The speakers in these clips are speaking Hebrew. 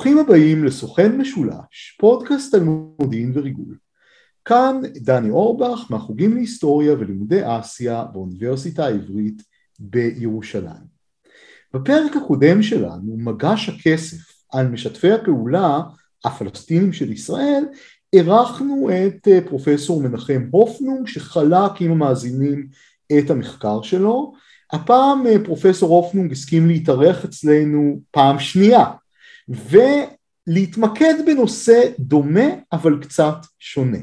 ברוכים הבאים לסוכן משולש, פודקאסט על מודיעין וריגול. כאן דני אורבך מהחוגים להיסטוריה ולימודי אסיה באוניברסיטה העברית בירושלים. בפרק הקודם שלנו, מגש הכסף על משתפי הפעולה הפלסטינים של ישראל, אירחנו את אה, פרופסור מנחם הופנונג שחלק עם המאזינים את המחקר שלו. הפעם אה, פרופסור הופנונג הסכים להתארח אצלנו פעם שנייה ולהתמקד בנושא דומה אבל קצת שונה.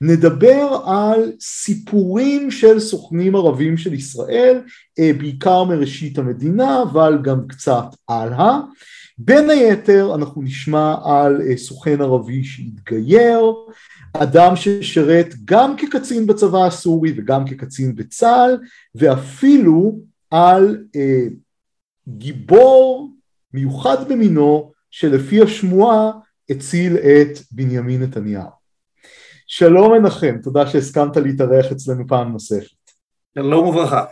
נדבר על סיפורים של סוכנים ערבים של ישראל, אה, בעיקר מראשית המדינה, אבל גם קצת הלאה. בין היתר אנחנו נשמע על אה, סוכן ערבי שהתגייר, אדם ששירת גם כקצין בצבא הסורי וגם כקצין בצה"ל, ואפילו על אה, גיבור מיוחד במינו שלפי השמועה הציל את בנימין נתניהו. שלום מנחם, תודה שהסכמת להתארח אצלנו פעם נוספת. שלום וברכה.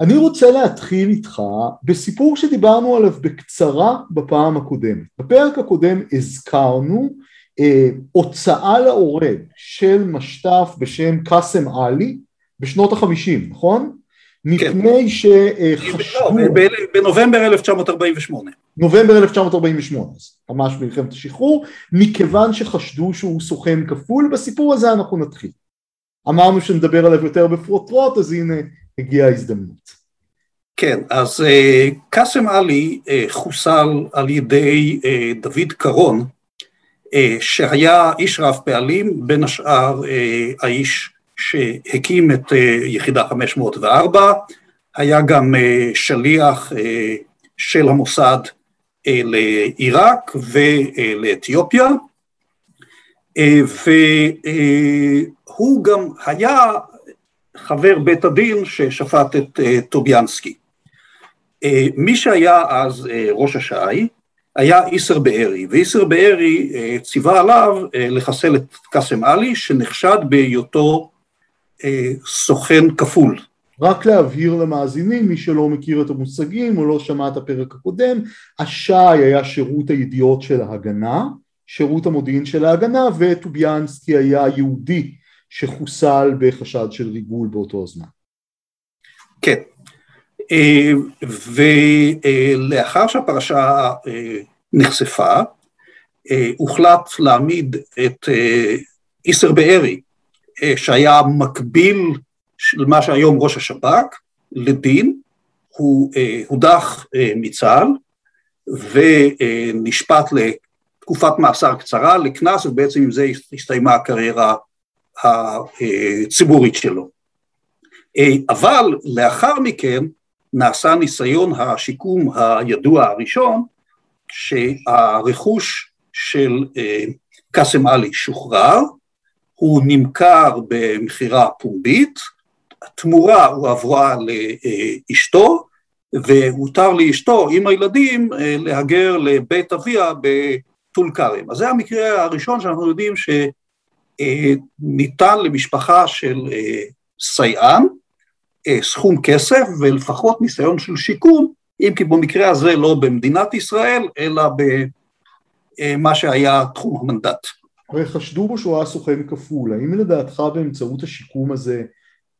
אני רוצה להתחיל איתך בסיפור שדיברנו עליו בקצרה בפעם הקודמת. בפרק הקודם הזכרנו אה, הוצאה להורג של משת"פ בשם קאסם עלי בשנות החמישים, נכון? מפני שחשבו... בנובמבר 1948. נובמבר 1948, אז ממש מלחמת השחרור, מכיוון שחשדו שהוא סוכן כפול, בסיפור הזה אנחנו נתחיל. אמרנו שנדבר עליו יותר בפרוטרוט, אז הנה הגיעה ההזדמנות. כן, אז אה, קאסם עלי אה, חוסל על ידי אה, דוד קרון, שהיה איש רב פעלים, בין השאר האיש שהקים את יחידה 504, היה גם שליח של המוסד לעיראק ולאתיופיה, והוא גם היה חבר בית הדין ששפט את טוביאנסקי. אה, מי שהיה אז אה, ראש הש"י היה איסר בארי, ואיסר בארי אה, ציווה עליו לחסל את קאסם עלי שנחשד בהיותו סוכן כפול. רק להבהיר למאזינים, מי שלא מכיר את המושגים או לא שמע את הפרק הקודם, הש"י היה שירות הידיעות של ההגנה, שירות המודיעין של ההגנה, וטוביאנסקי היה יהודי שחוסל בחשד של ריגול באותו הזמן. כן, אה, ולאחר שהפרשה אה, נחשפה, אה, הוחלט להעמיד את איסר בארי, שהיה מקביל של מה שהיום ראש השב"כ, לדין, הוא הודח מצה"ל ונשפט לתקופת מאסר קצרה, לקנס, ובעצם עם זה הסתיימה הקריירה הציבורית שלו. אבל לאחר מכן נעשה ניסיון השיקום הידוע הראשון, שהרכוש של אה, קאסם עלי שוחרר, הוא נמכר במכירה פומבית, התמורה הועברה לאשתו, והותר לאשתו עם הילדים אה, להגר לבית אביה בטול כרם. אז זה המקרה הראשון שאנחנו יודעים שניתן למשפחה של סייען, אה, סכום כסף ולפחות ניסיון של שיקום, אם כי במקרה הזה לא במדינת ישראל, אלא במה שהיה תחום המנדט. הרי חשדו בו שהוא היה סוכן כפול, האם לדעתך באמצעות השיקום הזה,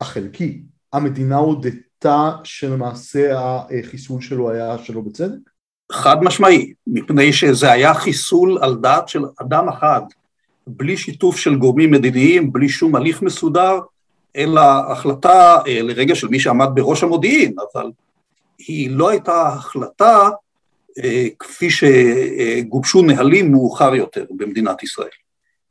החלקי, המדינה הודתה שלמעשה החיסול שלו היה שלא בצדק? חד משמעי, מפני שזה היה חיסול על דעת של אדם אחד, בלי שיתוף של גורמים מדיניים, בלי שום הליך מסודר, אלא החלטה אה, לרגע של מי שעמד בראש המודיעין, אבל היא לא הייתה החלטה אה, כפי שגובשו נהלים מאוחר יותר במדינת ישראל.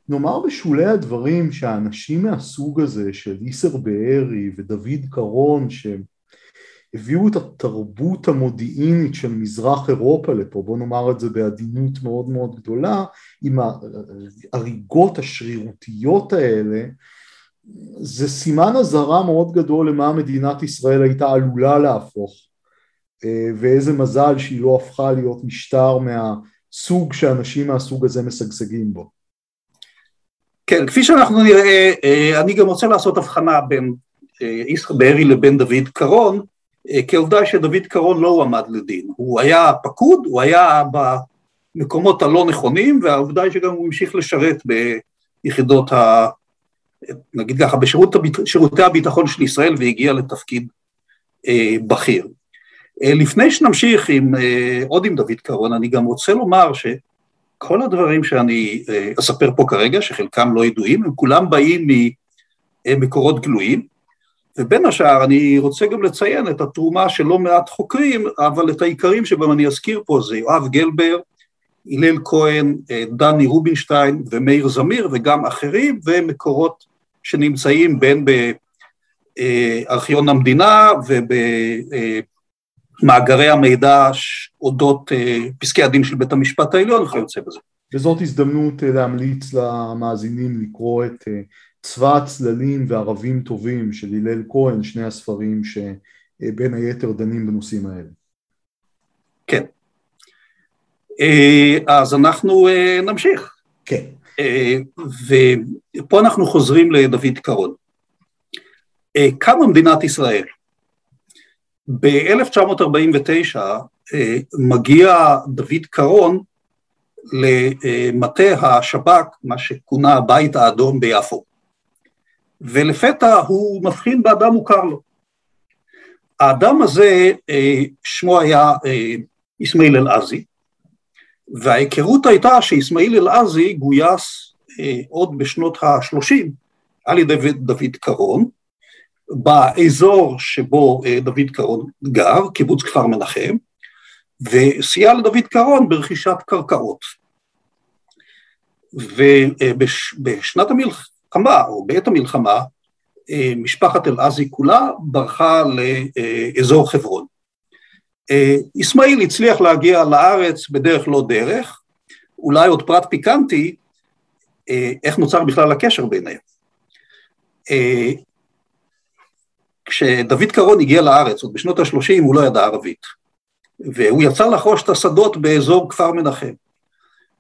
נאמר בשולי הדברים שהאנשים מהסוג הזה של איסר בארי ודוד קרון שהביאו את התרבות המודיעינית של מזרח אירופה לפה, בוא נאמר את זה בעדינות מאוד מאוד גדולה, עם ההריגות השרירותיות האלה, זה סימן אזהרה מאוד גדול למה מדינת ישראל הייתה עלולה להפוך אה, ואיזה מזל שהיא לא הפכה להיות משטר מהסוג שאנשים מהסוג הזה משגשגים בו. כן, כפי שאנחנו נראה, אה, אני גם רוצה לעשות הבחנה בין אה, ישחר בארי לבין דוד קרון, כי העובדה שדוד קרון לא הועמד לדין, הוא היה פקוד, הוא היה המקומות הלא נכונים, והעובדה היא שגם הוא המשיך לשרת ביחידות ה... נגיד ככה, בשירותי הביטחון של ישראל והגיע לתפקיד אה, בכיר. אה, לפני שנמשיך עם, אה, עוד עם דוד קרון, אני גם רוצה לומר שכל הדברים שאני אה, אספר פה כרגע, שחלקם לא ידועים, הם כולם באים ממקורות גלויים, ובין השאר אני רוצה גם לציין את התרומה של לא מעט חוקרים, אבל את העיקרים שבהם אני אזכיר פה זה יואב גלבר, הלל כהן, דני רובינשטיין ומאיר זמיר וגם אחרים, ומקורות שנמצאים בין בארכיון המדינה ובמאגרי המידע אודות פסקי הדין של בית המשפט העליון וכיוצא בזה. וזאת הזדמנות להמליץ למאזינים לקרוא את צבא הצללים וערבים טובים של הלל כהן, שני הספרים שבין היתר דנים בנושאים האלה. כן. אה, אז אנחנו אה, נמשיך. כן. אה, ופה אנחנו חוזרים לדוד קרון. קמה מדינת ישראל. ב-1949 מגיע דוד קרון למטה השב"כ, מה שכונה הבית האדום ביפו. ולפתע הוא מבחין באדם מוכר לו. האדם הזה, אה, שמו היה אסמאעיל אה, אל-עזי, וההיכרות הייתה שאסמאעיל אל-עזי גויס אה, עוד בשנות ה-30 על ידי דוד קרון, באזור שבו דוד קרון גר, קיבוץ כפר מנחם, וסייע לדוד קרון ברכישת קרקעות. ובשנת המלחמה, או בעת המלחמה, אה, משפחת אל-עזי כולה ברחה לאזור חברון. אסמאעיל אה, הצליח להגיע לארץ בדרך לא דרך, אולי עוד פרט פיקנטי, אה, איך נוצר בכלל הקשר ביניהם. כשדוד קרון הגיע לארץ, עוד בשנות ה-30 הוא לא ידע ערבית, והוא יצא לחרוש את השדות באזור כפר מנחם.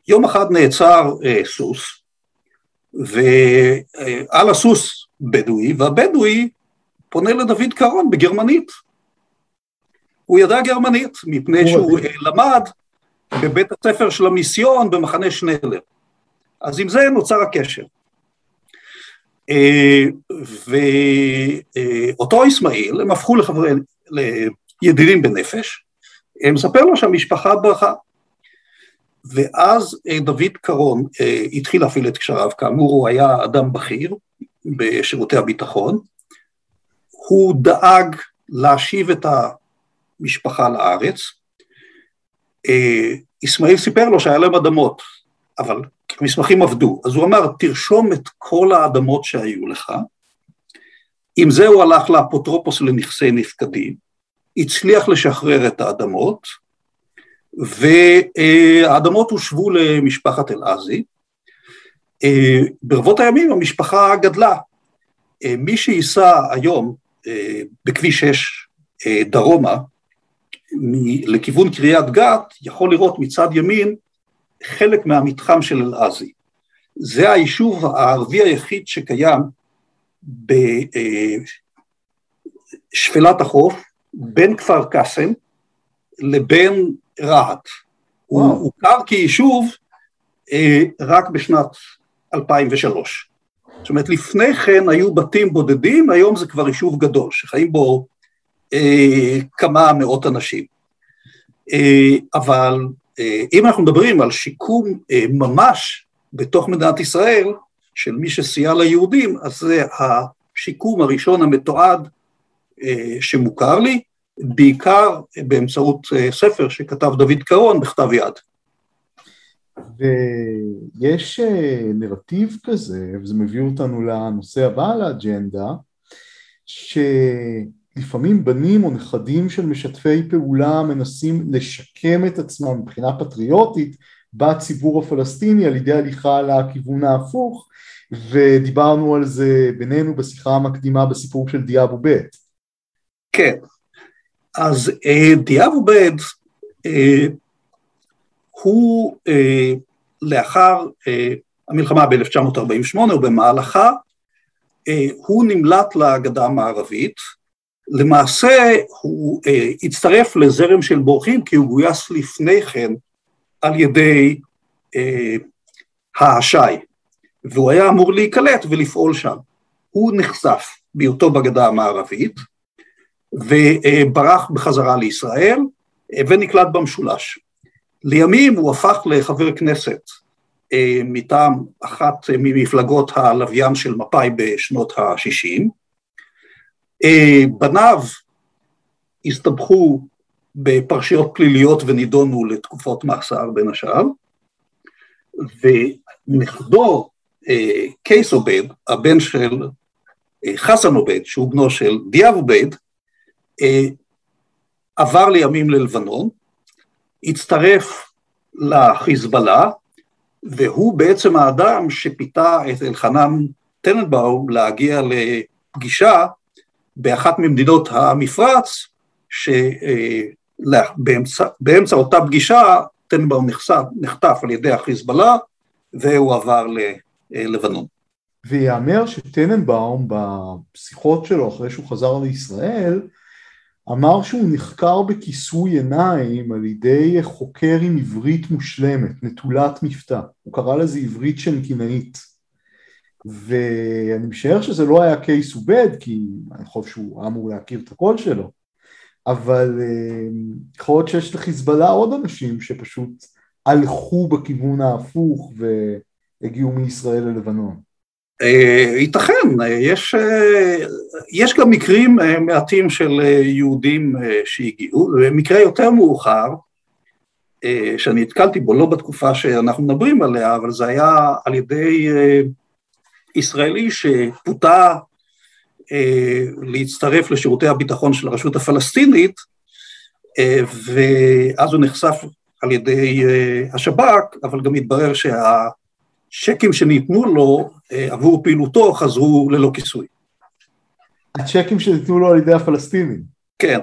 יום אחד נעצר סוס, ועל הסוס בדואי, והבדואי פונה לדוד קרון בגרמנית. הוא ידע גרמנית, מפני שהוא למד בבית הספר של המיסיון במחנה שנלר. אז עם זה נוצר הקשר. אה, ואותו אסמאעיל, הם הפכו לחברי, לידידים בנפש, מספר לו שהמשפחה ברכה. ואז אה, דוד קרון אה, התחיל להפעיל את קשריו, כאמור הוא היה אדם בכיר בשירותי הביטחון, הוא דאג להשיב את המשפחה לארץ, אסמאעיל אה, סיפר לו שהיה להם אדמות, אבל המסמכים עבדו, אז הוא אמר, תרשום את כל האדמות שהיו לך, עם זה הוא הלך לאפוטרופוס לנכסי נפקדים, הצליח לשחרר את האדמות, והאדמות הושבו למשפחת אל-עזי. ברבות הימים המשפחה גדלה. מי שייסע היום בכביש 6 דרומה, לכיוון קריית גת, יכול לראות מצד ימין חלק מהמתחם של אל-עזי. זה היישוב הערבי היחיד שקיים בשפלת החוף, בין כפר קאסם לבין רהט. הוא הוכר כיישוב אה, רק בשנת 2003. זאת אומרת, לפני כן היו בתים בודדים, היום זה כבר יישוב גדול, שחיים בו אה, כמה מאות אנשים. אה, אבל אה, אם אנחנו מדברים על שיקום אה, ממש בתוך מדינת ישראל, של מי שסייע ליהודים, אז זה השיקום הראשון המתועד אה, שמוכר לי, בעיקר באמצעות אה, ספר שכתב דוד קרון בכתב יד. ויש אה, נרטיב כזה, וזה מביא אותנו לנושא הבא על האג'נדה, שלפעמים בנים או נכדים של משתפי פעולה מנסים לשקם את עצמם מבחינה פטריוטית בציבור הפלסטיני על ידי הליכה לכיוון ההפוך, ודיברנו על זה בינינו בשיחה המקדימה בסיפור של דיאבו ב'. כן, אז אה, דיאב עובד אה, הוא אה, לאחר אה, המלחמה ב-1948 ובמהלכה אה, הוא נמלט לגדה המערבית, למעשה הוא אה, הצטרף לזרם של בורחים כי הוא גויס לפני כן על ידי אה, האשי, והוא היה אמור להיקלט ולפעול שם. הוא נחשף בהיותו בגדה המערבית, וברח בחזרה לישראל, ונקלט במשולש. לימים הוא הפך לחבר כנסת אה, מטעם אחת ממפלגות הלוויין של מפא"י בשנות ה-60. אה, בניו הסתבכו בפרשיות פליליות ונידונו לתקופות מאסר בין השאר, ונכדו אה, קייס עובד, הבן של חסן עובד, שהוא בנו של דיאב עובד, עבר לימים ללבנון, הצטרף לחיזבאללה, והוא בעצם האדם שפיתה את אלחנן טננבאום להגיע לפגישה באחת ממדינות המפרץ, שבאמצע אותה פגישה טננבאום נחטף על ידי החיזבאללה והוא עבר ללבנון. וייאמר שטננבאום בשיחות שלו אחרי שהוא חזר לישראל אמר שהוא נחקר בכיסוי עיניים על ידי חוקר עם עברית מושלמת, נטולת מבטא, הוא קרא לזה עברית שנקינאית ואני משער שזה לא היה קייס עובד כי אני חושב שהוא אמור להכיר את הקול שלו. אבל אה, יכול להיות שיש לחיזבאללה עוד אנשים שפשוט הלכו בכיוון ההפוך והגיעו מישראל ללבנון. אה, ייתכן, יש, אה, יש גם מקרים מעטים של יהודים שהגיעו, ומקרה יותר מאוחר, שאני נתקלתי בו, לא בתקופה שאנחנו מדברים עליה, אבל זה היה על ידי ישראלי שפותה להצטרף לשירותי הביטחון של הרשות הפלסטינית, ואז הוא נחשף על ידי השב"כ, אבל גם התברר שה... צ'קים שניתנו לו אה, עבור פעילותו חזרו ללא כיסוי. הצ'קים שניתנו לו על ידי הפלסטינים. כן.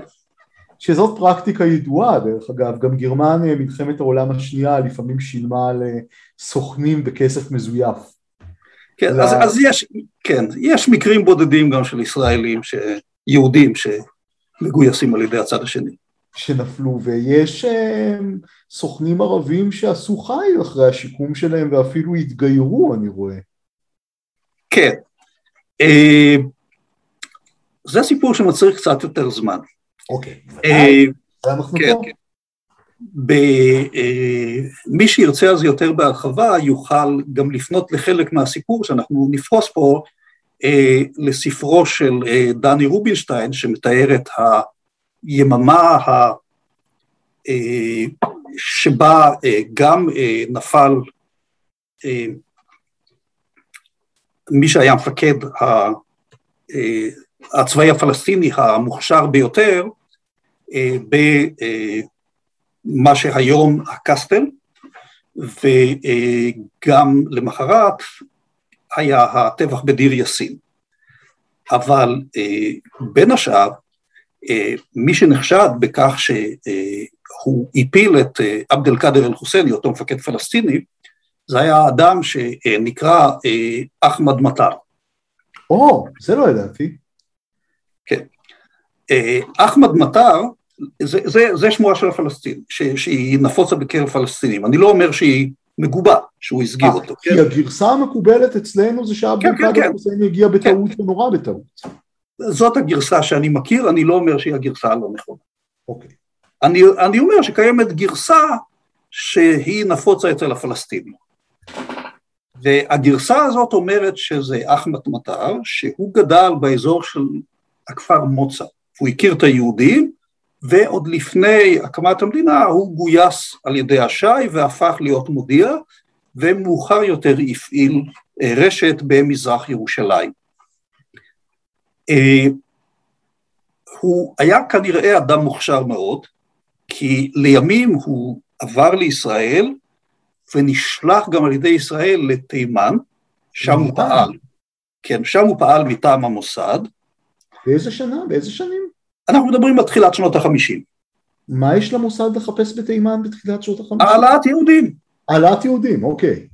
שזאת פרקטיקה ידועה דרך אגב, גם גרמניה מלחמת העולם השנייה לפעמים שילמה לסוכנים בכסף מזויף. כן, לה... אז, אז יש, כן, יש מקרים בודדים גם של ישראלים, ש... יהודים שמגויסים על ידי הצד השני. שנפלו, ויש אה, סוכנים ערבים שעשו חיל אחרי השיקום שלהם ואפילו התגיירו, אני רואה. כן. אה, זה סיפור שמצריך קצת יותר זמן. אוקיי, אה, אנחנו כן, פה. כן. מי שירצה אז יותר בהרחבה יוכל גם לפנות לחלק מהסיפור שאנחנו נפרוס פה לספרו של דני רובינשטיין שמתאר את ה... יממה אה, שבה אה, גם אה, נפל מי שהיה מפקד הצבאי הפלסטיני המוכשר ביותר במה שהיום הקסטל, וגם למחרת היה הטבח בדיר יאסין. אבל בין השאר אה, מי שנחשד בכך שהוא הפיל את אה, עבד אל-קאדר אל-חוסייני, אותו מפקד פלסטיני, זה היה אדם שנקרא אה, אחמד מטר. או, זה לא ידעתי. כן. אחמד מטר, זה, זה, זה שמועה של הפלסטין, ש, שהיא נפוצה בקרב פלסטינים. אני לא אומר שהיא מגובה, שהוא הסגיר אותו. כי כן? הגרסה המקובלת אצלנו זה שעבד כן, אל-קאדר כן, אל-חוסייני הגיע בטעות כן. ונורא בטעות. זאת הגרסה שאני מכיר, אני לא אומר שהיא הגרסה הלא נכונה. אוקיי. אני, אני אומר שקיימת גרסה שהיא נפוצה אצל הפלסטינים. והגרסה הזאת אומרת שזה אחמד מטר, שהוא גדל באזור של הכפר מוצא. הוא הכיר את היהודים, ועוד לפני הקמת המדינה הוא גויס על ידי השי והפך להיות מודיע, ומאוחר יותר הפעיל אה, רשת במזרח ירושלים. אה, הוא היה כנראה אדם מוכשר מאוד, כי לימים הוא עבר לישראל ונשלח גם על ידי ישראל לתימן, שם הוא פעל. כן, שם הוא פעל מטעם המוסד. באיזה שנה? באיזה שנים? אנחנו מדברים בתחילת שנות החמישים. מה יש למוסד לחפש בתימן בתחילת שנות החמישים? העלאת יהודים. העלאת יהודים, אוקיי.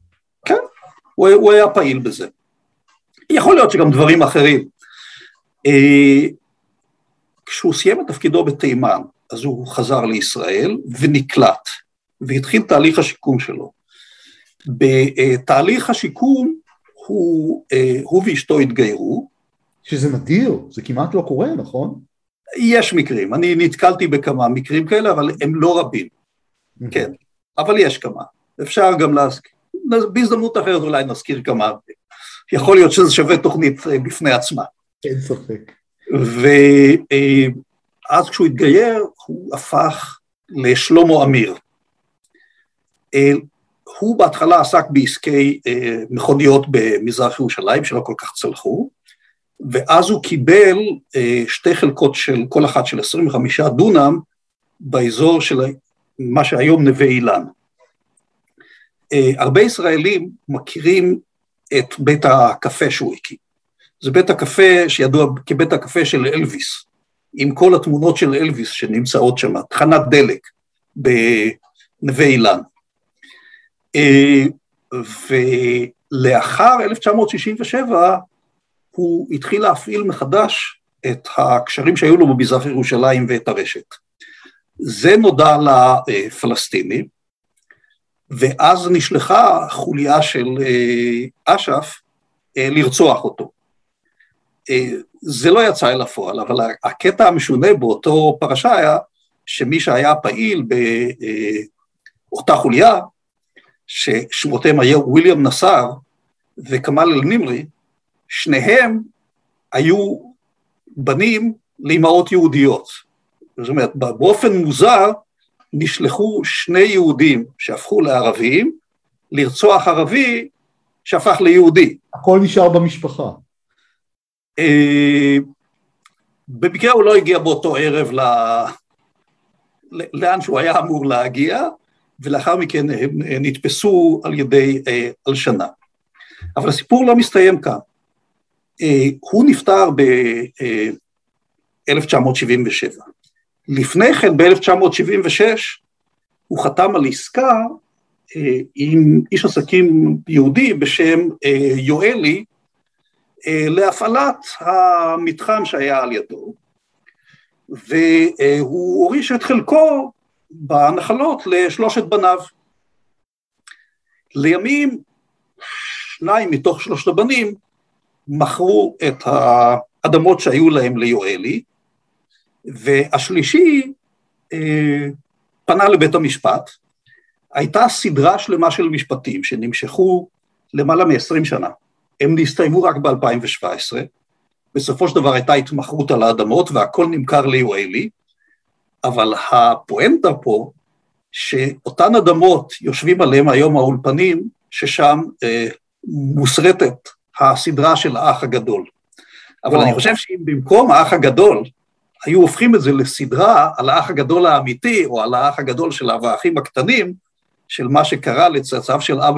כן, הוא, הוא היה פעיל בזה. יכול להיות שגם דברים אחרים. אה, כשהוא סיים את תפקידו בתימן, אז הוא חזר לישראל ונקלט, והתחיל תהליך השיקום שלו. בתהליך השיקום הוא, הוא ואשתו התגיירו. שזה נדיר, זה כמעט לא קורה, נכון? יש מקרים, אני נתקלתי בכמה מקרים כאלה, אבל הם לא רבים, כן, אבל יש כמה, אפשר גם להזכיר, בהזדמנות אחרת אולי נזכיר כמה, יכול להיות שזה שווה תוכנית אה, בפני עצמה. אין ספק. ואז כשהוא התגייר, הוא הפך לשלמה אמיר. אה, הוא בהתחלה עסק בעסקי אה, מכוניות במזרח ירושלים שלא כל כך צלחו, ואז הוא קיבל אה, שתי חלקות של כל אחת של 25 דונם באזור של מה שהיום נווה אילן. אה, הרבה ישראלים מכירים את בית הקפה שהוא הקים. זה בית הקפה שידוע כבית הקפה של אלוויס, עם כל התמונות של אלוויס שנמצאות שם, תחנת דלק בנווה אילן. אה, ולאחר 1967 הוא התחיל להפעיל מחדש את הקשרים שהיו לו במזרח ירושלים ואת הרשת. זה נודע לפלסטינים, ואז נשלחה חוליה של אה, אש"ף אה, לרצוח אותו. אה, זה לא יצא אל הפועל, אבל הקטע המשונה באותו פרשה היה שמי שהיה פעיל באותה חוליה, ששמותיהם היו וויליאם נסאר וכמאל אל-נימרי, שניהם היו בנים לאמהות יהודיות. זאת אומרת, באופן מוזר נשלחו שני יהודים שהפכו לערבים לרצוח ערבי שהפך ליהודי. הכל נשאר במשפחה. אה, במקרה הוא לא הגיע באותו ערב ל... לאן שהוא היה אמור להגיע, ולאחר מכן הם נתפסו על ידי הלשנה. אבל הסיפור לא מסתיים כאן. אה, הוא נפטר ב-1977. לפני כן, ב-1976, הוא חתם על עסקה אה, עם איש עסקים יהודי בשם אה, יואלי, להפעלת המתחם שהיה על ידו, והוא הוריש את חלקו בנחלות לשלושת בניו. לימים, שניים מתוך שלושת הבנים מכרו את האדמות שהיו להם ליואלי, והשלישי אה, פנה לבית המשפט. הייתה סדרה שלמה של משפטים שנמשכו למעלה מ-20 שנה. הם נסתיימו רק ב-2017. בסופו של דבר הייתה התמחרות על האדמות והכל נמכר ליואלי, אבל הפואנטה פה, שאותן אדמות יושבים עליהן היום האולפנים, ששם אה, מוסרטת הסדרה של האח הגדול. אבל אני חושב שאם במקום האח הגדול, היו הופכים את זה לסדרה על האח הגדול האמיתי, או על האח הגדול של האחים הקטנים, של מה שקרה לצאצאיו של אב...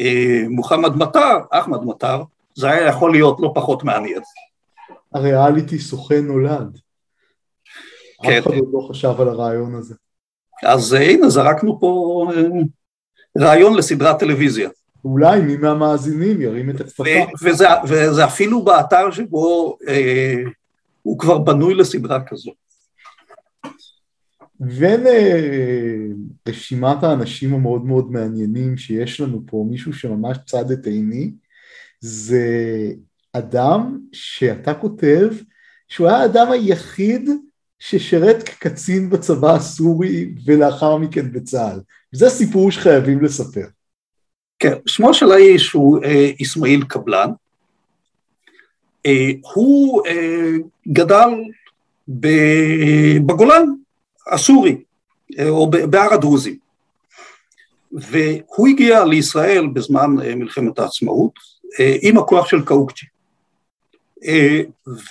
אה, מוחמד מטר, אחמד מטר, זה היה יכול להיות לא פחות מעניין. הריאליטי סוכן נולד. כן. אף אחד עוד לא חשב על הרעיון הזה. אז אה, הנה, זרקנו פה אה, רעיון לסדרת טלוויזיה. אולי מי מהמאזינים ירים את הכפפה. וזה, וזה אפילו באתר שבו אה, הוא כבר בנוי לסדרה כזו. בין אה, האנשים המאוד מאוד מעניינים שיש לנו פה, מישהו שממש צד את עיני, זה אדם שאתה כותב שהוא היה האדם היחיד ששירת כקצין בצבא הסורי ולאחר מכן בצה"ל. זה סיפור שחייבים לספר. כן, שמו של האיש הוא אה, אסמאעיל קבלן. אה, הוא אה, גדל בגולן הסורי, אה, או בהר הדרוזים. והוא הגיע לישראל בזמן אה, מלחמת העצמאות אה, עם הכוח של קאוקצ'י. אה,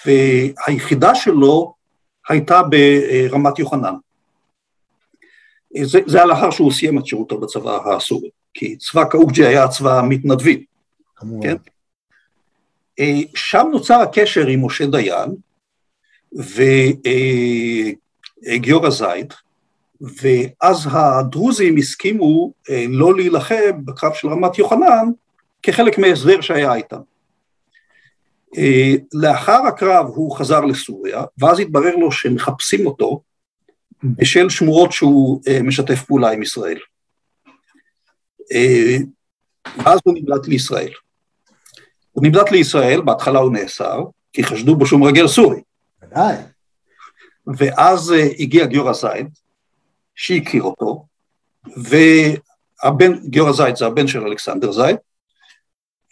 והיחידה שלו הייתה ברמת יוחנן. אה, זה, זה היה לאחר שהוא סיים את שירותו בצבא הסורי. כי צבא קאוג'י היה צבא מתנדבים, כן? אה, שם נוצר הקשר עם משה דיין וגיורא זייד, ואז הדרוזים הסכימו אה, לא להילחם בקרב של רמת יוחנן כחלק מהסדר שהיה איתם. אה, לאחר הקרב הוא חזר לסוריה, ואז התברר לו שמחפשים אותו בשל שמועות שהוא משתף פעולה עם ישראל. ואז הוא נמלט לישראל. הוא נמלט לישראל, בהתחלה הוא נאסר, כי חשדו בו שהוא מרגל סורי. ודאי. ואז הגיע גיורא זייד, שהכיר אותו, והבן, גיורא זייד זה הבן של אלכסנדר זייד,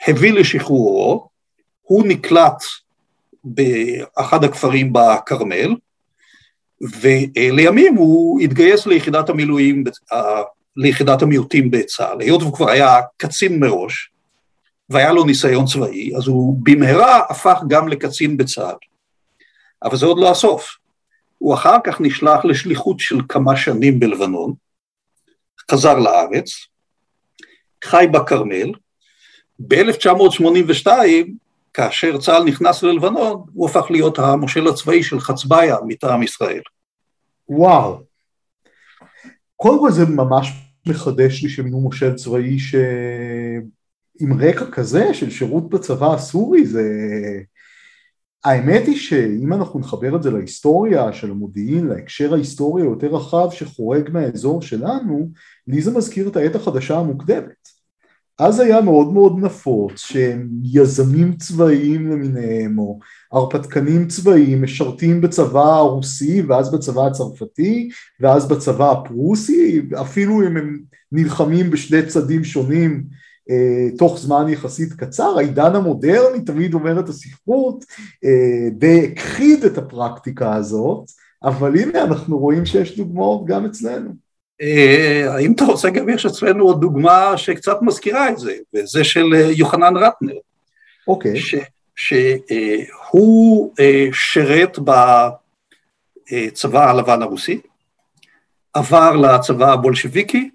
הביא לשחרורו, הוא נקלט באחד הכפרים בכרמל, ולימים הוא התגייס ליחידת המילואים, ליחידת המיעוטים בצה"ל, היות והוא כבר היה קצין מראש, והיה לו ניסיון צבאי, אז הוא במהרה הפך גם לקצין בצה"ל. אבל זה עוד לא הסוף. הוא אחר כך נשלח לשליחות של כמה שנים בלבנון, חזר לארץ, חי בכרמל, ב-1982, כאשר צה"ל נכנס ללבנון, הוא הפך להיות המושל הצבאי של חצביה מטעם ישראל. וואו. קודם כל זה ממש מחדש לי שמינו מושל צבאי ש... עם רקע כזה של שירות בצבא הסורי, זה... האמת היא שאם אנחנו נחבר את זה להיסטוריה של המודיעין, להקשר ההיסטורי היותר רחב שחורג מהאזור שלנו, לי זה מזכיר את העת החדשה המוקדמת. אז היה מאוד מאוד נפוץ שהם יזמים צבאיים למיניהם או הרפתקנים צבאיים משרתים בצבא הרוסי ואז בצבא הצרפתי ואז בצבא הפרוסי אפילו אם הם נלחמים בשני צדים שונים אה, תוך זמן יחסית קצר העידן המודרני תמיד אומרת הספרות אה, די הכחיד את הפרקטיקה הזאת אבל הנה אנחנו רואים שיש דוגמאות גם אצלנו האם אתה רוצה גם יש אצלנו עוד דוגמה שקצת מזכירה את זה, וזה של אה, יוחנן רטנר. אוקיי. שהוא אה, שירת בצבא הלבן הרוסי, עבר לצבא הבולשביקי,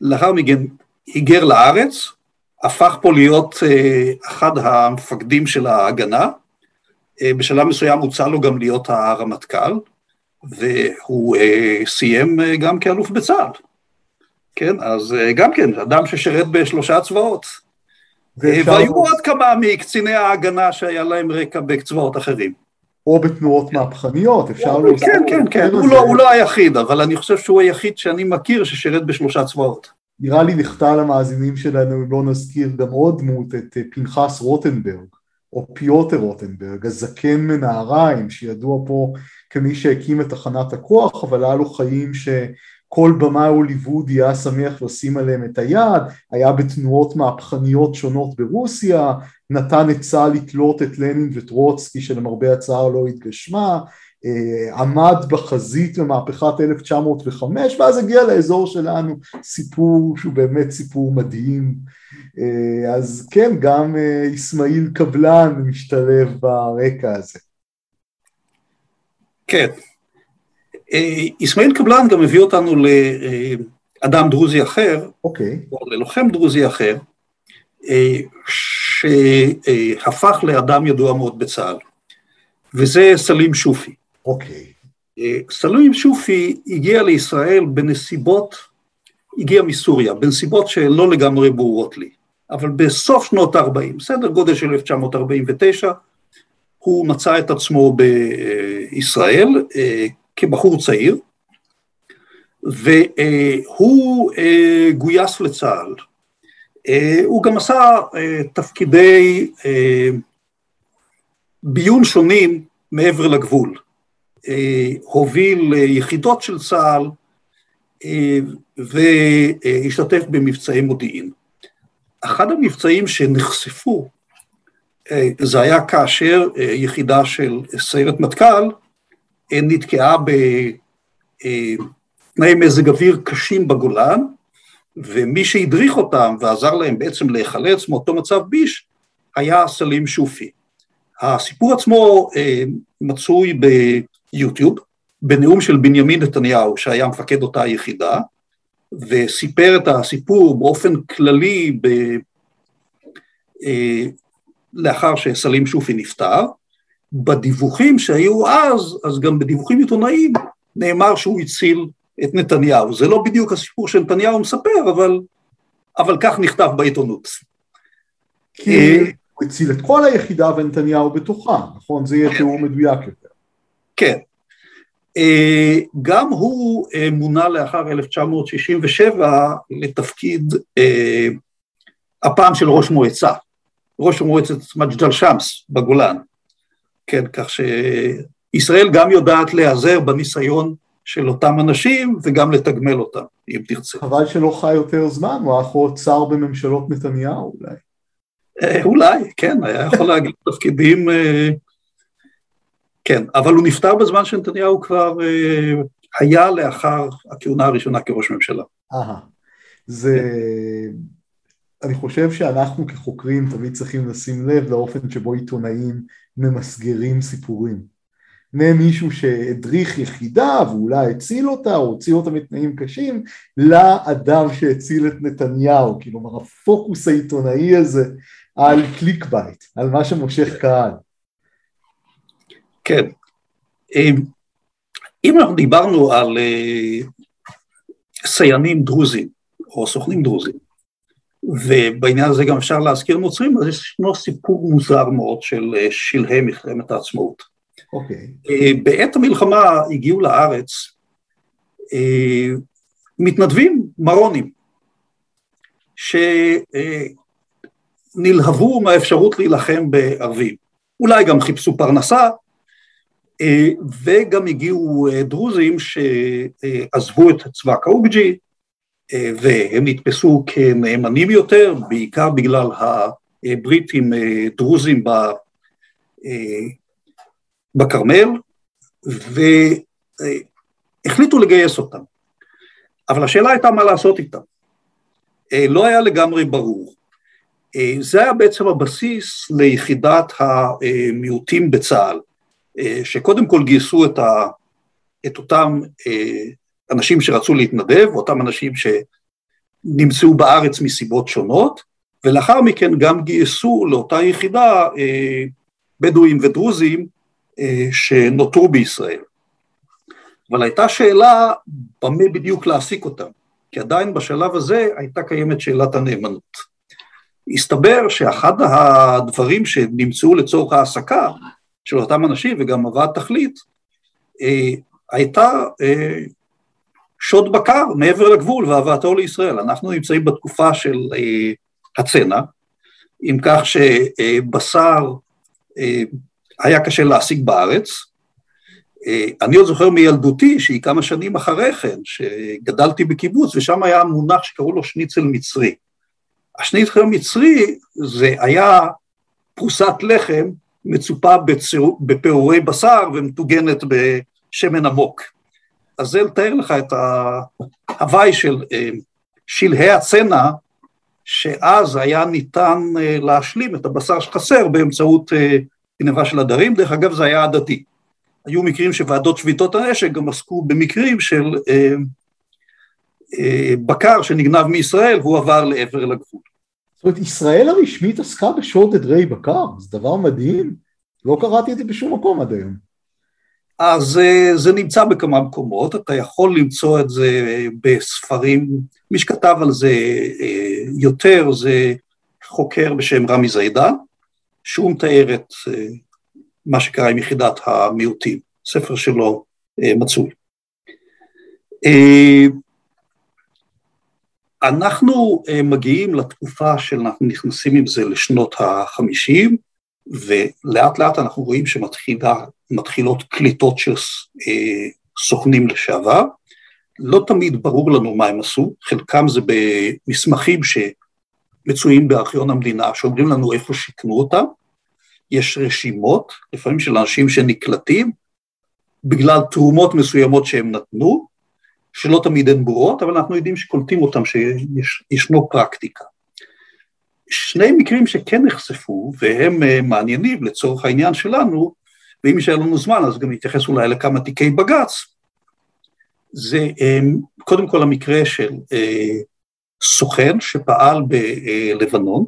לאחר מכן היגר לארץ, הפך פה להיות אחד המפקדים של ההגנה, בשלב מסוים הוצע לו גם להיות הרמטכ"ל, והוא אה, סיים אה, גם כאלוף בצה"ל. כן, אז אה, גם כן, אדם ששירת בשלושה צבאות. והיו עוד כמה מקציני ההגנה שהיה להם רקע בצבאות אחרים. או בתנועות מהפכניות, אפשר להוסיף... כן, כן, כן, הוא לא, הוא לא היחיד, אבל אני חושב שהוא היחיד שאני מכיר ששירת בשלושה צבאות. נראה לי נחטא למאזינים שלנו אם לא נזכיר גם עוד דמות, את פנחס רוטנברג, או פיוטר רוטנברג, הזקן מנהריים, שידוע פה כמי שהקים את תחנת הכוח, אבל היה לו חיים שכל במאי הוליוודי היה שמח לשים עליהם את היד, היה בתנועות מהפכניות שונות ברוסיה, נתן עצה לתלות את לנין וטרוצקי שלמרבה הצער לא התגשמה, אה, עמד בחזית במהפכת 1905 ואז הגיע לאזור שלנו סיפור שהוא באמת סיפור מדהים. אה, אז כן גם אסמאעיל אה, קבלן משתלב ברקע הזה כן. אסמאעיל אה, קבלן גם הביא אותנו לאדם דרוזי אחר, אוקיי. או ללוחם דרוזי אחר, אה, שהפך לאדם ידוע מאוד בצה"ל, וזה סלים שופי. אוקיי. אה, סלים שופי הגיע לישראל בנסיבות, הגיע מסוריה, בנסיבות שלא לגמרי ברורות לי, אבל בסוף שנות ה-40, סדר גודל של 1949, הוא מצא את עצמו בישראל אה, כבחור צעיר, והוא אה, גויס לצה"ל. אה, הוא גם עשה תפקידי ביון שונים מעבר לגבול. הוביל יחידות של צה"ל והשתתף במבצעי מודיעין. אחד המבצעים שנחשפו זה היה כאשר אה, יחידה של סיירת מטכ"ל אה, נתקעה בתנאי מזג אוויר קשים בגולן, ומי שהדריך אותם ועזר להם בעצם להיחלץ מאותו מצב ביש היה סלים שופי. הסיפור עצמו מצוי ביוטיוב, בנאום של בנימין נתניהו שהיה מפקד אותה יחידה, וסיפר את הסיפור באופן כללי ב... לאחר שסלים שופי נפטר, בדיווחים שהיו אז, אז גם בדיווחים עיתונאיים, נאמר שהוא הציל את נתניהו. זה לא בדיוק הסיפור שנתניהו מספר, אבל, אבל כך נכתב בעיתונות. כי אה, הוא הציל את כל היחידה ונתניהו בתוכה, נכון? זה יהיה כן. תיאור מדויק יותר. כן. אה, גם הוא אה, מונה לאחר 1967 לתפקיד הפעם של ראש מועצה, ראש מועצת מג'דל שמס בגולן, כן, כך שישראל גם יודעת להיעזר בניסיון של אותם אנשים וגם לתגמל אותם, אם תרצה. חבל שלא חי יותר זמן, הוא היה יכול להיות שר בממשלות נתניהו אולי. אולי, כן, היה יכול להגיד תפקידים כן, אבל הוא נפטר בזמן שנתניהו כבר אה, היה לאחר הכהונה הראשונה כראש ממשלה. אהה, זה... אני חושב שאנחנו כחוקרים תמיד צריכים לשים לב לאופן שבו עיתונאים ממסגרים סיפורים. מהם מישהו שהדריך יחידה ואולי הציל אותה או הוציא אותה מתנאים קשים לאדם שהציל את נתניהו, כלומר הפוקוס העיתונאי הזה על clickbait, על מה שמושך קהל. כן. אם אנחנו דיברנו על אה, סייענים דרוזים, או סוכנים דרוזים, ובעניין הזה גם אפשר להזכיר נוצרים, אז ישנו סיפור מוזר מאוד של אה, שלהי מלחמת העצמאות. אוקיי. Okay. אה, בעת המלחמה הגיעו לארץ מתנדבים מרונים, שנלהבו מהאפשרות להילחם בערבים. אולי גם חיפשו פרנסה, אה, וגם הגיעו אה, דרוזים שעזבו את צבא קאוג'י אה, והם נתפסו כנאמנים יותר, בעיקר בגלל הבריטים דרוזים בכרמל, והחליטו לגייס אותם. אבל השאלה הייתה מה לעשות איתם. לא היה לגמרי ברור. זה היה בעצם הבסיס ליחידת המיעוטים בצה"ל. אה, שקודם כל גייסו את, ה, את אותם אה, אנשים שרצו להתנדב, אותם אנשים שנמצאו בארץ מסיבות שונות, ולאחר מכן גם גייסו לאותה יחידה אה, בדואים ודרוזים שנותרו בישראל. אבל הייתה שאלה במה בדיוק להעסיק אותם, כי עדיין בשלב הזה הייתה קיימת שאלת הנאמנות. הסתבר שאחד הדברים שנמצאו לצורך ההעסקה של אותם אנשים וגם הוועד תכלית, אה, הייתה אה, שוד בקר מעבר לגבול והבאתו לישראל. אנחנו נמצאים בתקופה של אה, הצנע, עם כך שבשר אה, היה קשה להשיג בארץ. אה, אני עוד זוכר מילדותי, שהיא כמה שנים אחרי כן, שגדלתי בקיבוץ, ושם היה מונח שקראו לו שניצל מצרי. השניצל המצרי זה היה פרוסת לחם מצופה בפירורי בשר ומטוגנת בשמן עמוק. אז זה לתאר לך את ההוואי של אה, שלהי הצנע, שאז היה ניתן אה, להשלים את הבשר שחסר באמצעות אה, גנבה של עדרים, דרך אגב זה היה הדדי. היו מקרים שוועדות שביתות הנשק גם עסקו במקרים של בקר שנגנב מישראל והוא עבר לעבר לגבול. זאת אומרת, ישראל הרשמית עסקה בשוד עדרי בקר, זה דבר מדהים, לא קראתי את זה בשום מקום עד היום. אז אה, זה נמצא בכמה מקומות, אתה יכול למצוא את זה בספרים, מי שכתב על זה אה, יותר זה חוקר בשם רמי זיידה, שהוא מתאר את אה, מה שקרה עם יחידת המיעוטים, ספר שלו מצוי. אנחנו מגיעים לתקופה של, אנחנו נכנסים עם זה לשנות החמישים, ולאט לאט אנחנו רואים שמתחילות קליטות של אה, סוכנים לשעבר. לא תמיד ברור לנו מה הם עשו, חלקם זה במסמכים שמצויים בארכיון המדינה, שאומרים לנו איפה שיכנו אותם. יש רשימות, לפעמים של אנשים שנקלטים, בגלל תרומות מסוימות שהם נתנו, שלא תמיד הן ברורות, אבל אנחנו יודעים שקולטים אותם, שישנו פרקטיקה. שני מקרים שכן נחשפו, והם אה, מעניינים לצורך העניין שלנו, ואם יישאר לנו זמן אז גם נתייחס אולי לכמה תיקי בג"ץ, זה אה, קודם כל המקרה של אה, סוכן שפעל בלבנון.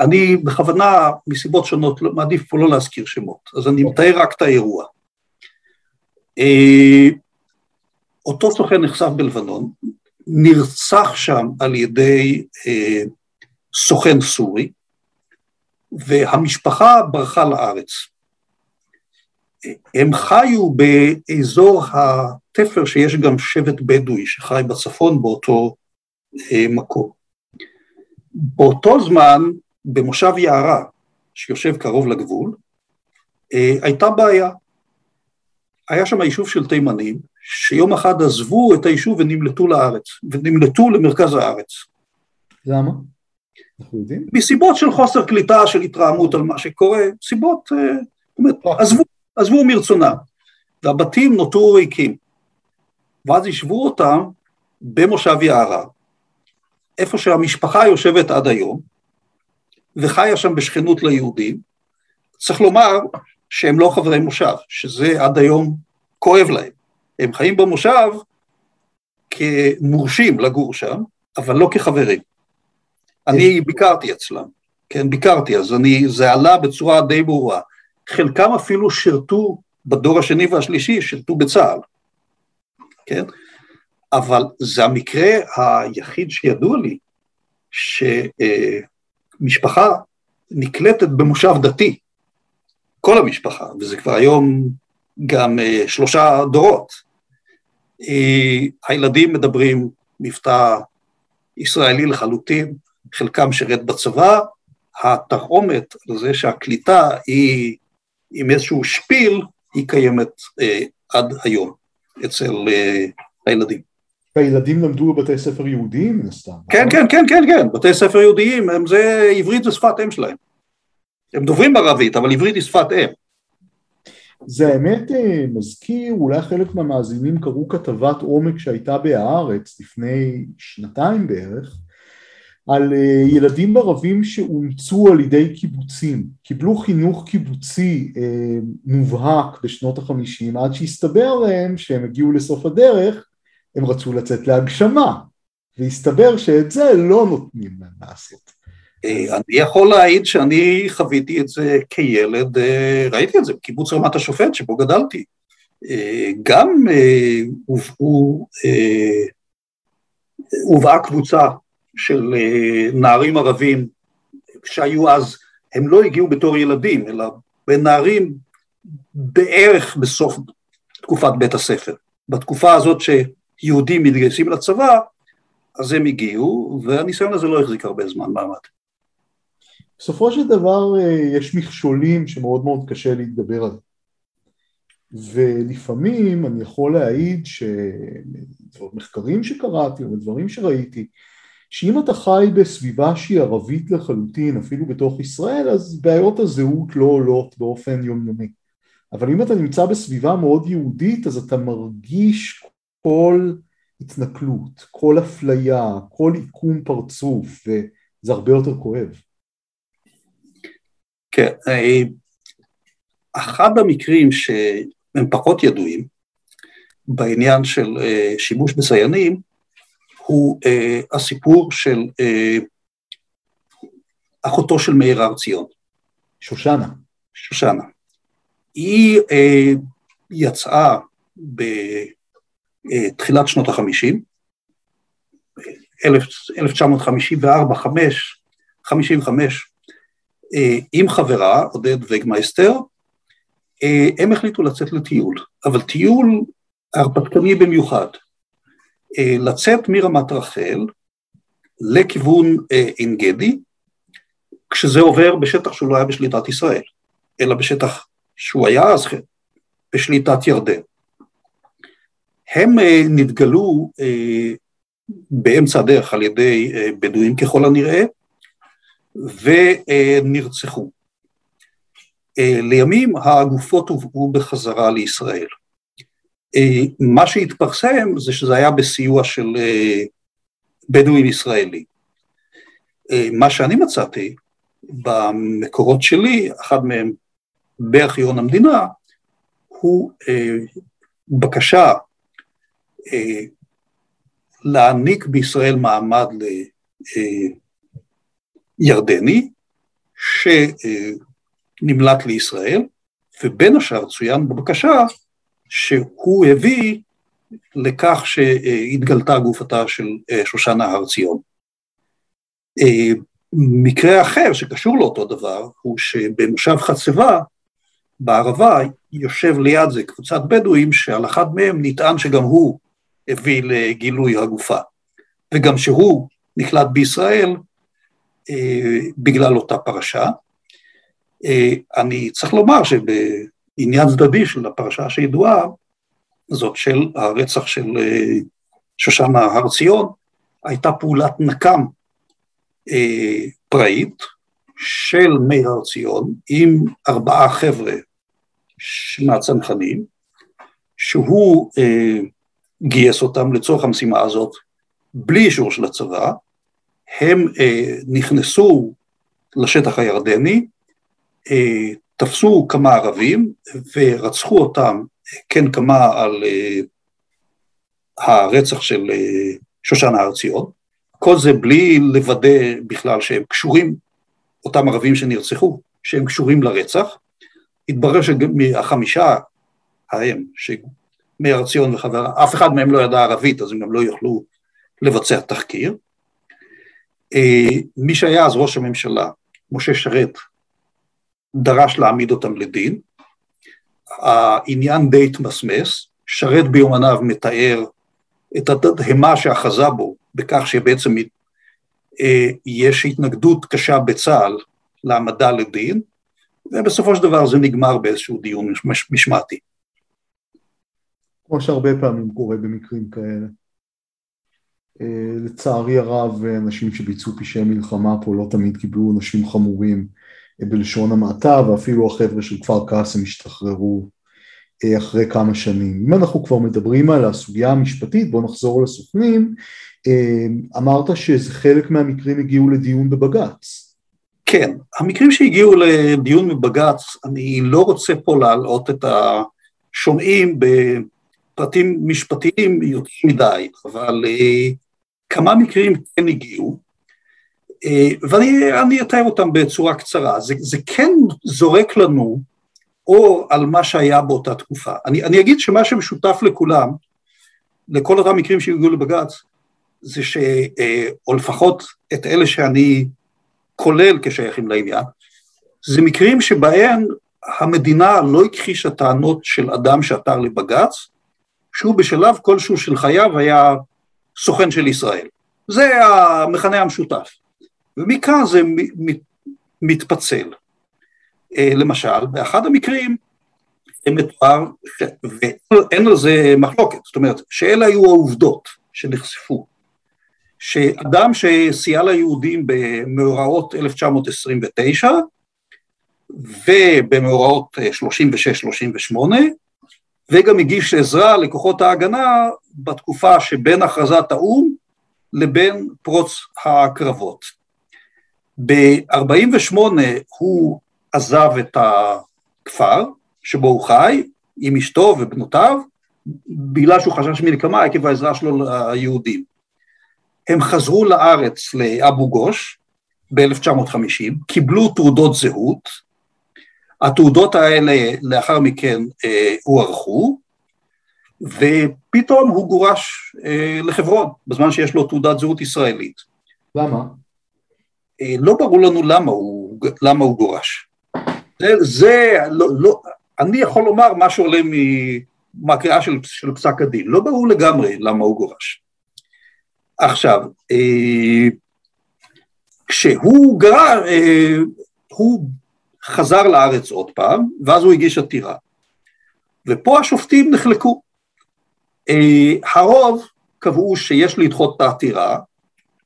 אני בכוונה, מסיבות שונות, לא, מעדיף פה לא להזכיר שמות, אז אני מתאר רק את האירוע. אותו סוכן נחשף בלבנון, נרצח שם על ידי סוכן סורי, והמשפחה ברחה לארץ. הם חיו באזור התפר שיש גם שבט בדואי שחי בצפון באותו מקום. באותו זמן, במושב יערה, שיושב קרוב לגבול, הייתה בעיה. היה שם יישוב של תימנים, שיום אחד עזבו את היישוב ונמלטו לארץ, ונמלטו למרכז הארץ. למה? אנחנו יודעים? מסיבות של חוסר קליטה, של התרעמות על מה שקורה, סיבות, אה, זאת אומרת, עזבו, עזבו מרצונם, והבתים נותרו ריקים. ואז ישבו אותם במושב יערה, איפה שהמשפחה יושבת עד היום, וחיה שם בשכנות ליהודים. צריך לומר שהם לא חברי מושב, שזה עד היום כואב להם. הם חיים במושב כמורשים לגור שם, אבל לא כחברים. אני ביקרתי אצלם, כן, ביקרתי, אז אני, זה עלה בצורה די ברורה. חלקם אפילו שירתו בדור השני והשלישי, שירתו בצה"ל, כן? אבל זה המקרה היחיד שידוע לי, שמשפחה נקלטת במושב דתי, כל המשפחה, וזה כבר היום גם אה, שלושה דורות. אה, הילדים מדברים מבטא ישראלי לחלוטין, חלקם שירת בצבא, התרעומת על זה שהקליטה היא עם איזשהו שפיל, היא קיימת אה, עד היום אצל אה, הילדים. והילדים למדו בבתי ספר יהודיים מן הסתם. כן, כן, כן, כן, כן, בתי ספר יהודיים, הם זה, עברית זה שפת אם שלהם. הם דוברים ערבית, אבל עברית היא שפת אם. זה האמת אה, מזכיר, אולי חלק מהמאזינים קראו כתבת עומק שהייתה בהארץ לפני שנתיים בערך, על אה, ילדים ערבים שאומצו על ידי קיבוצים, קיבלו חינוך קיבוצי אה, מובהק בשנות החמישים עד שהסתבר להם שהם הגיעו לסוף הדרך, הם רצו לצאת להגשמה, והסתבר שאת זה לא נותנים להם לעשות. אה, אני יכול להעיד שאני חוויתי את זה כילד, אה, ראיתי את זה בקיבוץ רמת השופט שבו גדלתי. גם הובאה קבוצה של נערים ערבים שהיו אז, הם לא הגיעו בתור ילדים, אלא בנערים בערך בסוף תקופת בית הספר. בתקופה הזאת שיהודים מתגייסים לצבא, אז הם הגיעו, והניסיון הזה לא החזיק הרבה זמן מעמד. בסופו של דבר אה, יש מכשולים שמאוד מאוד קשה להתגבר עליהם. ולפעמים אני יכול להעיד שמחקרים שקראתי ודברים שראיתי, שאם אתה חי בסביבה שהיא ערבית לחלוטין, אפילו בתוך ישראל, אז בעיות הזהות לא עולות באופן יומיומי. אבל אם אתה נמצא בסביבה מאוד יהודית, אז אתה מרגיש כל התנכלות, כל אפליה, כל עיקום פרצוף, וזה הרבה יותר כואב. כן, אה, אחד המקרים שהם פחות ידועים בעניין של אה, שימוש בסיינים הוא אה, הסיפור של אחותו של מאיר הר ציון. שושנה. שושנה. היא יצאה בתחילת שנות החמישים, 1954, 5, 55, אה, עם חברה, עודד וגמייסטר, אה, הם החליטו לצאת לטיול, אבל טיול הרפתקני במיוחד. אה, לצאת מרמת רחל לכיוון עין גדי, כשזה עובר בשטח שהוא לא היה בשליטת ישראל, אלא בשטח שהוא היה אז בשליטת ירדן. הם נתגלו באמצע הדרך על ידי בדואים ככל הנראה, ונרצחו. אה, לימים הגופות הובאו בחזרה לישראל. אה, מה שהתפרסם זה שזה היה בסיוע של אה, בדואים ישראלי. מה שאני מצאתי במקורות שלי, אחד מהם בארכיון המדינה, הוא בקשה להעניק בישראל מעמד ירדני שנמלט לישראל, ובין השאר צוין בבקשה שהוא הביא לכך שהתגלתה גופתה של אה, שושנה הר ציון. אה, מקרה אחר שקשור לאותו דבר הוא שבמושב חצבה בערבה יושב ליד זה קבוצת בדואים שעל אחד מהם נטען שגם הוא הביא לגילוי הגופה, וגם שהוא נקלט בישראל אה, בגלל אותה פרשה. אני צריך לומר שבעניין צדדי של הפרשה שידועה, זאת של הרצח של אה, שושנה הר ציון, הייתה פעולת נקם אה, פראית של מאיר הר ציון עם ארבעה חבר'ה מהצנחנים, שהוא אה, גייס אותם לצורך המשימה הזאת בלי אישור של הצבא, הם אה, נכנסו לשטח הירדני, אה, תפסו כמה ערבים ורצחו אותם כן כמה על אה, הרצח של אה, שושנה הר ציון, כל זה בלי לוודא בכלל שהם קשורים, אותם ערבים שנרצחו, שהם קשורים לרצח. התברר שמהחמישה ההם, שמאר ציון וחברה, אף אחד מהם לא ידע ערבית, אז הם גם לא יוכלו לבצע תחקיר. אה, מי שהיה אז ראש הממשלה, משה שרת, דרש להעמיד אותם לדין. העניין די התמסמס, שרת ביומניו מתאר את התדהמה שאחזה בו בכך שבעצם אה, יש התנגדות קשה בצה"ל להעמדה לדין, ובסופו של דבר זה נגמר באיזשהו דיון משמעתי. כמו שהרבה פעמים קורה במקרים כאלה. אה, לצערי הרב, אנשים שביצעו פשעי מלחמה פה לא תמיד קיבלו עונשים חמורים בלשון המעטה, ואפילו החבר'ה של כפר קאסם השתחררו אה, אחרי כמה שנים. אם אנחנו כבר מדברים על הסוגיה המשפטית, בואו נחזור לסוכנים. אמרת שזה חלק מהמקרים הגיעו לדיון בבג"ץ. כן, המקרים שהגיעו לדיון בבג"ץ, אני לא רוצה פה להלאות את השומעים בפרטים משפטיים יותר מדי, אבל כמה מקרים כן הגיעו, אה, ואני אתאר אותם בצורה קצרה. זה, זה כן זורק לנו אור על מה שהיה באותה תקופה. אני, אני אגיד שמה שמשותף לכולם, לכל אותם מקרים שהגיעו לבג"ץ, זה ש... אה, או לפחות את אלה שאני כולל כשייכים לעניין, זה מקרים שבהם המדינה לא הכחישה טענות של אדם שעתר לבג"ץ, שהוא בשלב כלשהו של חייו היה סוכן של ישראל. זה המכנה המשותף. ומכאן זה מתפצל. אה, למשל, באחד המקרים מתואר, ואין על זה מחלוקת, זאת אומרת, שאלה היו העובדות שנחשפו, שאדם שסייע ליהודים במאורעות 1929 ובמאורעות 36-38, וגם הגיש עזרה לכוחות ההגנה בתקופה שבין הכרזת האו"ם לבין פרוץ הקרבות. ב-48' הוא עזב את הכפר שבו הוא חי עם אשתו ובנותיו, בגלל שהוא חשש מנקמה עקב העזרה שלו ליהודים. הם חזרו לארץ לאבו גוש ב-1950, קיבלו תעודות זהות, התעודות האלה לאחר מכן אה, הוארכו, ופתאום הוא גורש אה, לחברון, בזמן שיש לו תעודת זהות ישראלית. למה? אה, לא ברור לנו למה הוא, למה הוא גורש. זה, זה לא, לא, אני יכול לומר מה שעולה מהקריאה של, של פסק הדין, לא ברור לגמרי למה הוא גורש. עכשיו, אה, כשהוא גרר, אה, הוא חזר לארץ עוד פעם, ואז הוא הגיש עתירה. ופה השופטים נחלקו. הרוב קבעו שיש לדחות את העתירה,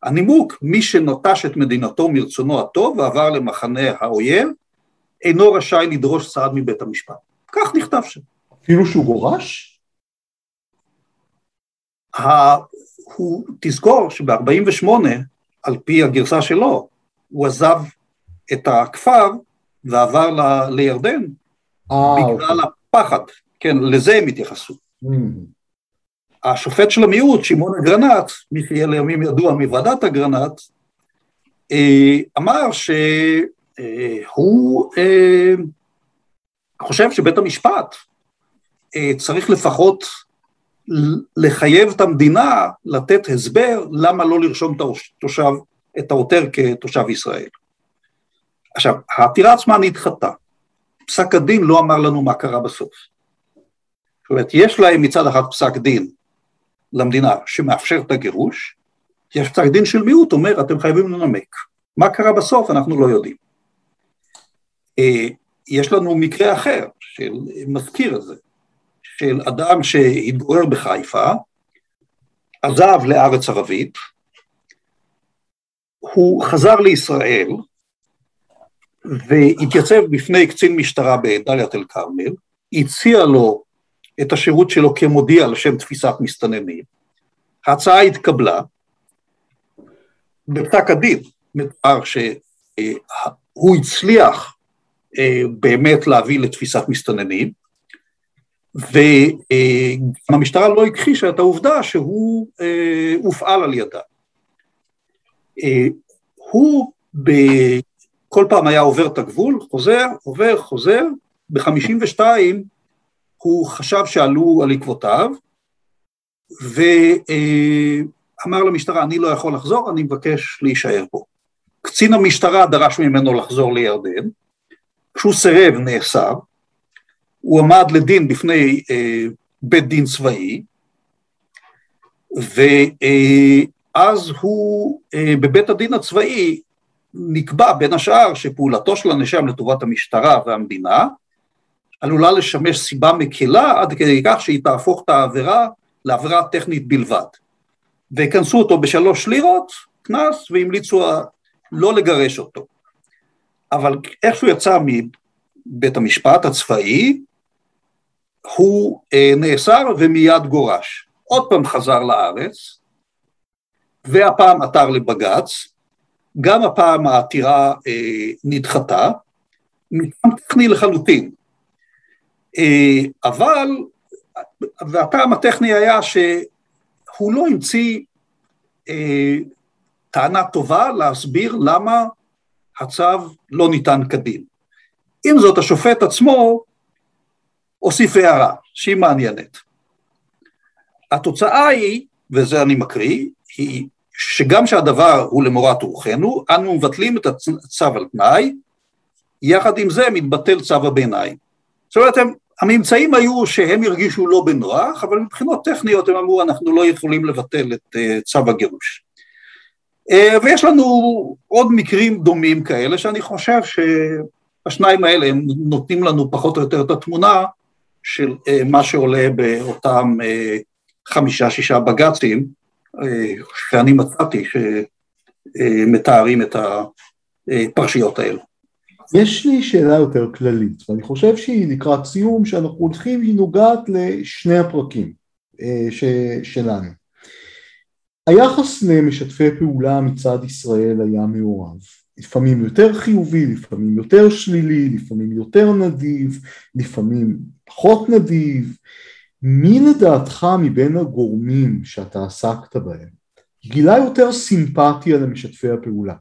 הנימוק, מי שנוטש את מדינתו מרצונו הטוב ועבר למחנה האויב, אינו רשאי לדרוש סעד מבית המשפט. כך נכתב שם. אפילו שהוא גורש? הוא, תזכור שב-48, על פי הגרסה שלו, הוא עזב את הכפר ועבר ל, לירדן, 아, אה, בגלל אוקיי. הפחד, כן, לזה הם התייחסו. Mm. השופט של המיעוט, שמעון אגרנט, מי שיהיה לימים ידוע מוועדת אגרנט, אה, אמר שהוא אה, חושב שבית המשפט צריך לפחות לחייב את המדינה לתת הסבר למה לא לרשום את התושב, את העותר כתושב ישראל. עכשיו, העתירה עצמה נדחתה. פסק הדין לא אמר לנו מה קרה בסוף. זאת אומרת, יש להם מצד אחד פסק דין למדינה שמאפשר את הגירוש, יש פסק דין של מיעוט אומר אתם חייבים לנמק. מה קרה בסוף אנחנו לא יודעים. אה, יש לנו מקרה אחר, של מזכיר הזה, של אדם שהתגורר בחיפה, עזב לארץ ערבית, הוא חזר לישראל והתייצב בפני קצין משטרה בדאלית אל כרמל, הציע לו את השירות שלו כמודיע לשם תפיסת מסתננים, ההצעה התקבלה, בפסק הדין מתואר שהוא הצליח אה, באמת להביא לתפיסת מסתננים, והמשטרה לא הכחישה את העובדה שהוא אה, הופעל על ידה. אה, הוא כל פעם היה עובר את הגבול, חוזר, עובר, חוזר, ב-52 הוא חשב שעלו על עקבותיו, ואמר למשטרה, אני לא יכול לחזור, אני מבקש להישאר פה. קצין המשטרה דרש ממנו לחזור לירדן, כשהוא סירב נאסר, הוא עמד לדין בפני אה, בית דין צבאי, ואז הוא, אה, בבית הדין הצבאי, נקבע בין השאר שפעולתו של הנאשם לטובת המשטרה והמדינה עלולה לשמש סיבה מקלה עד כדי כך שהיא תהפוך את העבירה לעבירה טכנית בלבד. וכנסו אותו בשלוש לירות, קנס, והמליצו לא לגרש אותו. אבל איך שהוא יצא מבית המשפט הצבאי, הוא אה, נאסר ומיד גורש. עוד פעם חזר לארץ, והפעם עתר לבג"ץ, גם הפעם העתירה אה, נדחתה, מטעם טכני לחלוטין. אה, אבל, והטעם הטכני היה שהוא לא המציא אה, טענה טובה להסביר למה הצו לא ניתן כדין. עם זאת, השופט עצמו הוסיף הערה שהיא מעניינת. התוצאה היא, וזה אני מקריא, היא שגם שהדבר הוא למורת רוחנו, אנו מבטלים את הצו על תנאי, יחד עם זה מתבטל צו הביניים. זאת אומרת, הם, הממצאים היו שהם הרגישו לא בנוח, אבל מבחינות טכניות הם אמרו, אנחנו לא יכולים לבטל את uh, צו הגירוש. Uh, ויש לנו עוד מקרים דומים כאלה, שאני חושב שהשניים האלה הם נותנים לנו פחות או יותר את התמונה של uh, מה שעולה באותם uh, חמישה-שישה בג"צים, שאני מצאתי שמתארים את הפרשיות האלו. יש לי שאלה יותר כללית, ואני חושב שהיא לקראת סיום, שאנחנו הולכים, היא נוגעת לשני הפרקים אה, ש, שלנו. היחס למשתפי פעולה מצד ישראל היה מעורב, לפעמים יותר חיובי, לפעמים יותר שלילי, לפעמים יותר נדיב, לפעמים פחות נדיב, מי לדעתך מבין הגורמים שאתה עסקת בהם גילה יותר סימפתיה למשתפי הפעולה?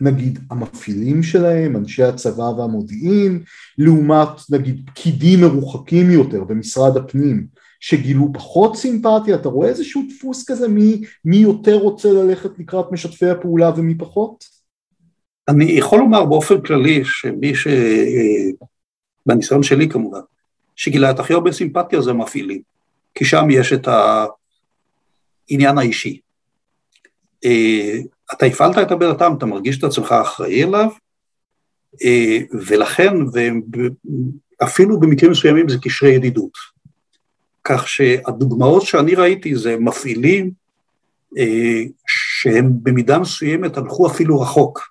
נגיד המפעילים שלהם, אנשי הצבא והמודיעין, לעומת נגיד פקידים מרוחקים יותר במשרד הפנים שגילו פחות סימפתיה, אתה רואה איזשהו דפוס כזה מי, מי יותר רוצה ללכת לקראת משתפי הפעולה ומי פחות? אני יכול לומר באופן כללי שמי ש... בניסיון שלי כמובן, שגילה את הכי הרבה סימפתיה זה מפעילים, כי שם יש את העניין האישי. אה, אתה הפעלת את הבן אדם, אתה מרגיש את עצמך אחראי אליו, אה, ולכן, ואפילו במקרים מסוימים זה קשרי ידידות. כך שהדוגמאות שאני ראיתי זה מפעילים אה, שהם במידה מסוימת הלכו אפילו רחוק,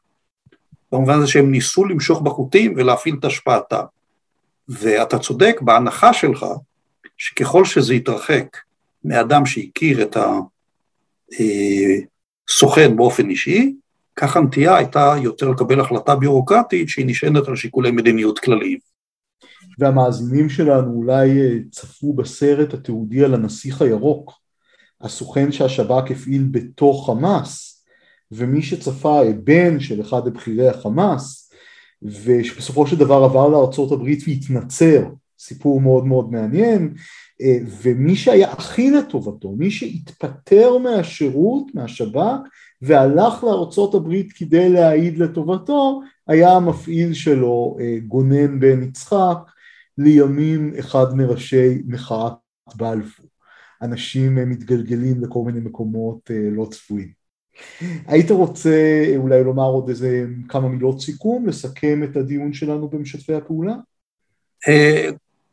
במובן הזה שהם ניסו למשוך בחוטים ולהפעיל את השפעתם. ואתה צודק בהנחה שלך שככל שזה יתרחק מאדם שהכיר את הסוכן באופן אישי, כך הנטייה הייתה יותר לקבל החלטה ביורוקרטית שהיא נשענת על שיקולי מדיניות כלליים. והמאזינים שלנו אולי אה, צפו בסרט התיעודי על הנסיך הירוק, הסוכן שהשב"כ הפעיל בתוך חמאס, ומי שצפה, בן של אחד מבכירי החמאס, ושבסופו של דבר עבר הברית והתנצר, סיפור מאוד מאוד מעניין, אה, ומי שהיה הכי לטובתו, מי שהתפטר מהשירות, מהשב"כ, והלך לארצות הברית כדי להעיד לטובתו, היה המפעיל שלו גונן בן יצחק, לימים אחד מראשי מחאת בלפור. אנשים מתגלגלים לכל מיני מקומות לא צפויים. היית רוצה אולי לומר עוד איזה כמה מילות סיכום, לסכם את הדיון שלנו במשתפי הפעולה?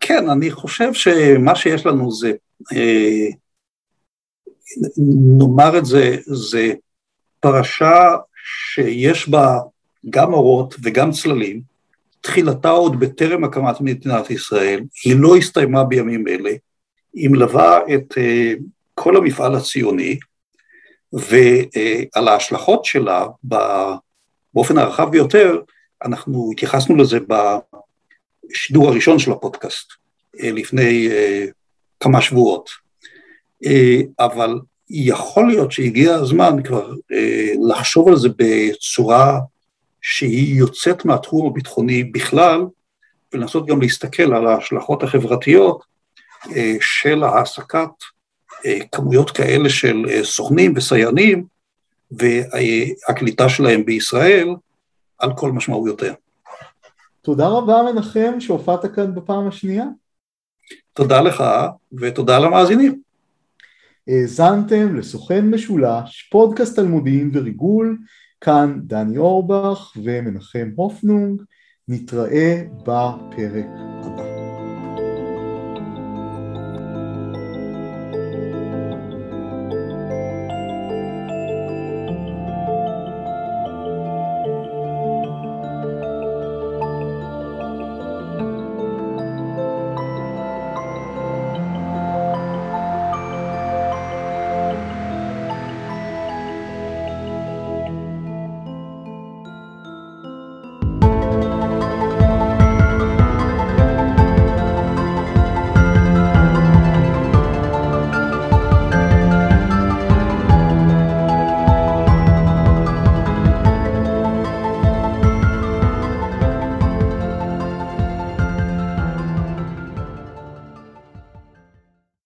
כן, אני חושב שמה שיש לנו זה, נאמר את זה, זה פרשה שיש בה גם אורות וגם צללים, תחילתה עוד בטרם הקמת מדינת ישראל, היא לא הסתיימה בימים אלה, היא מלווה את כל המפעל הציוני, ועל ההשלכות שלה באופן הרחב ביותר, אנחנו התייחסנו לזה בשידור הראשון של הפודקאסט, לפני כמה שבועות. אבל יכול להיות שהגיע הזמן כבר לחשוב על זה בצורה שהיא יוצאת מהתחום הביטחוני בכלל, ולנסות גם להסתכל על ההשלכות החברתיות של העסקת כמויות כאלה של סוכנים וסייענים והקליטה שלהם בישראל על כל משמעויותיה. תודה רבה מנחם שהופעת כאן בפעם השנייה. תודה לך ותודה למאזינים. האזנתם לסוכן משולש, פודקאסט על מודיעין וריגול, כאן דני אורבך ומנחם הופנונג, נתראה בפרק